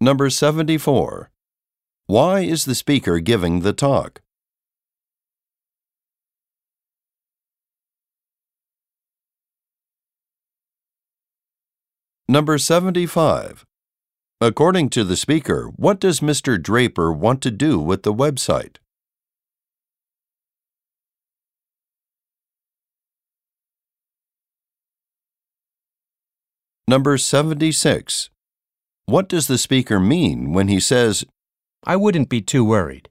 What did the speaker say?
Number 74. Why is the speaker giving the talk? Number 75. According to the speaker, what does Mr. Draper want to do with the website? Number 76. What does the speaker mean when he says, I wouldn't be too worried.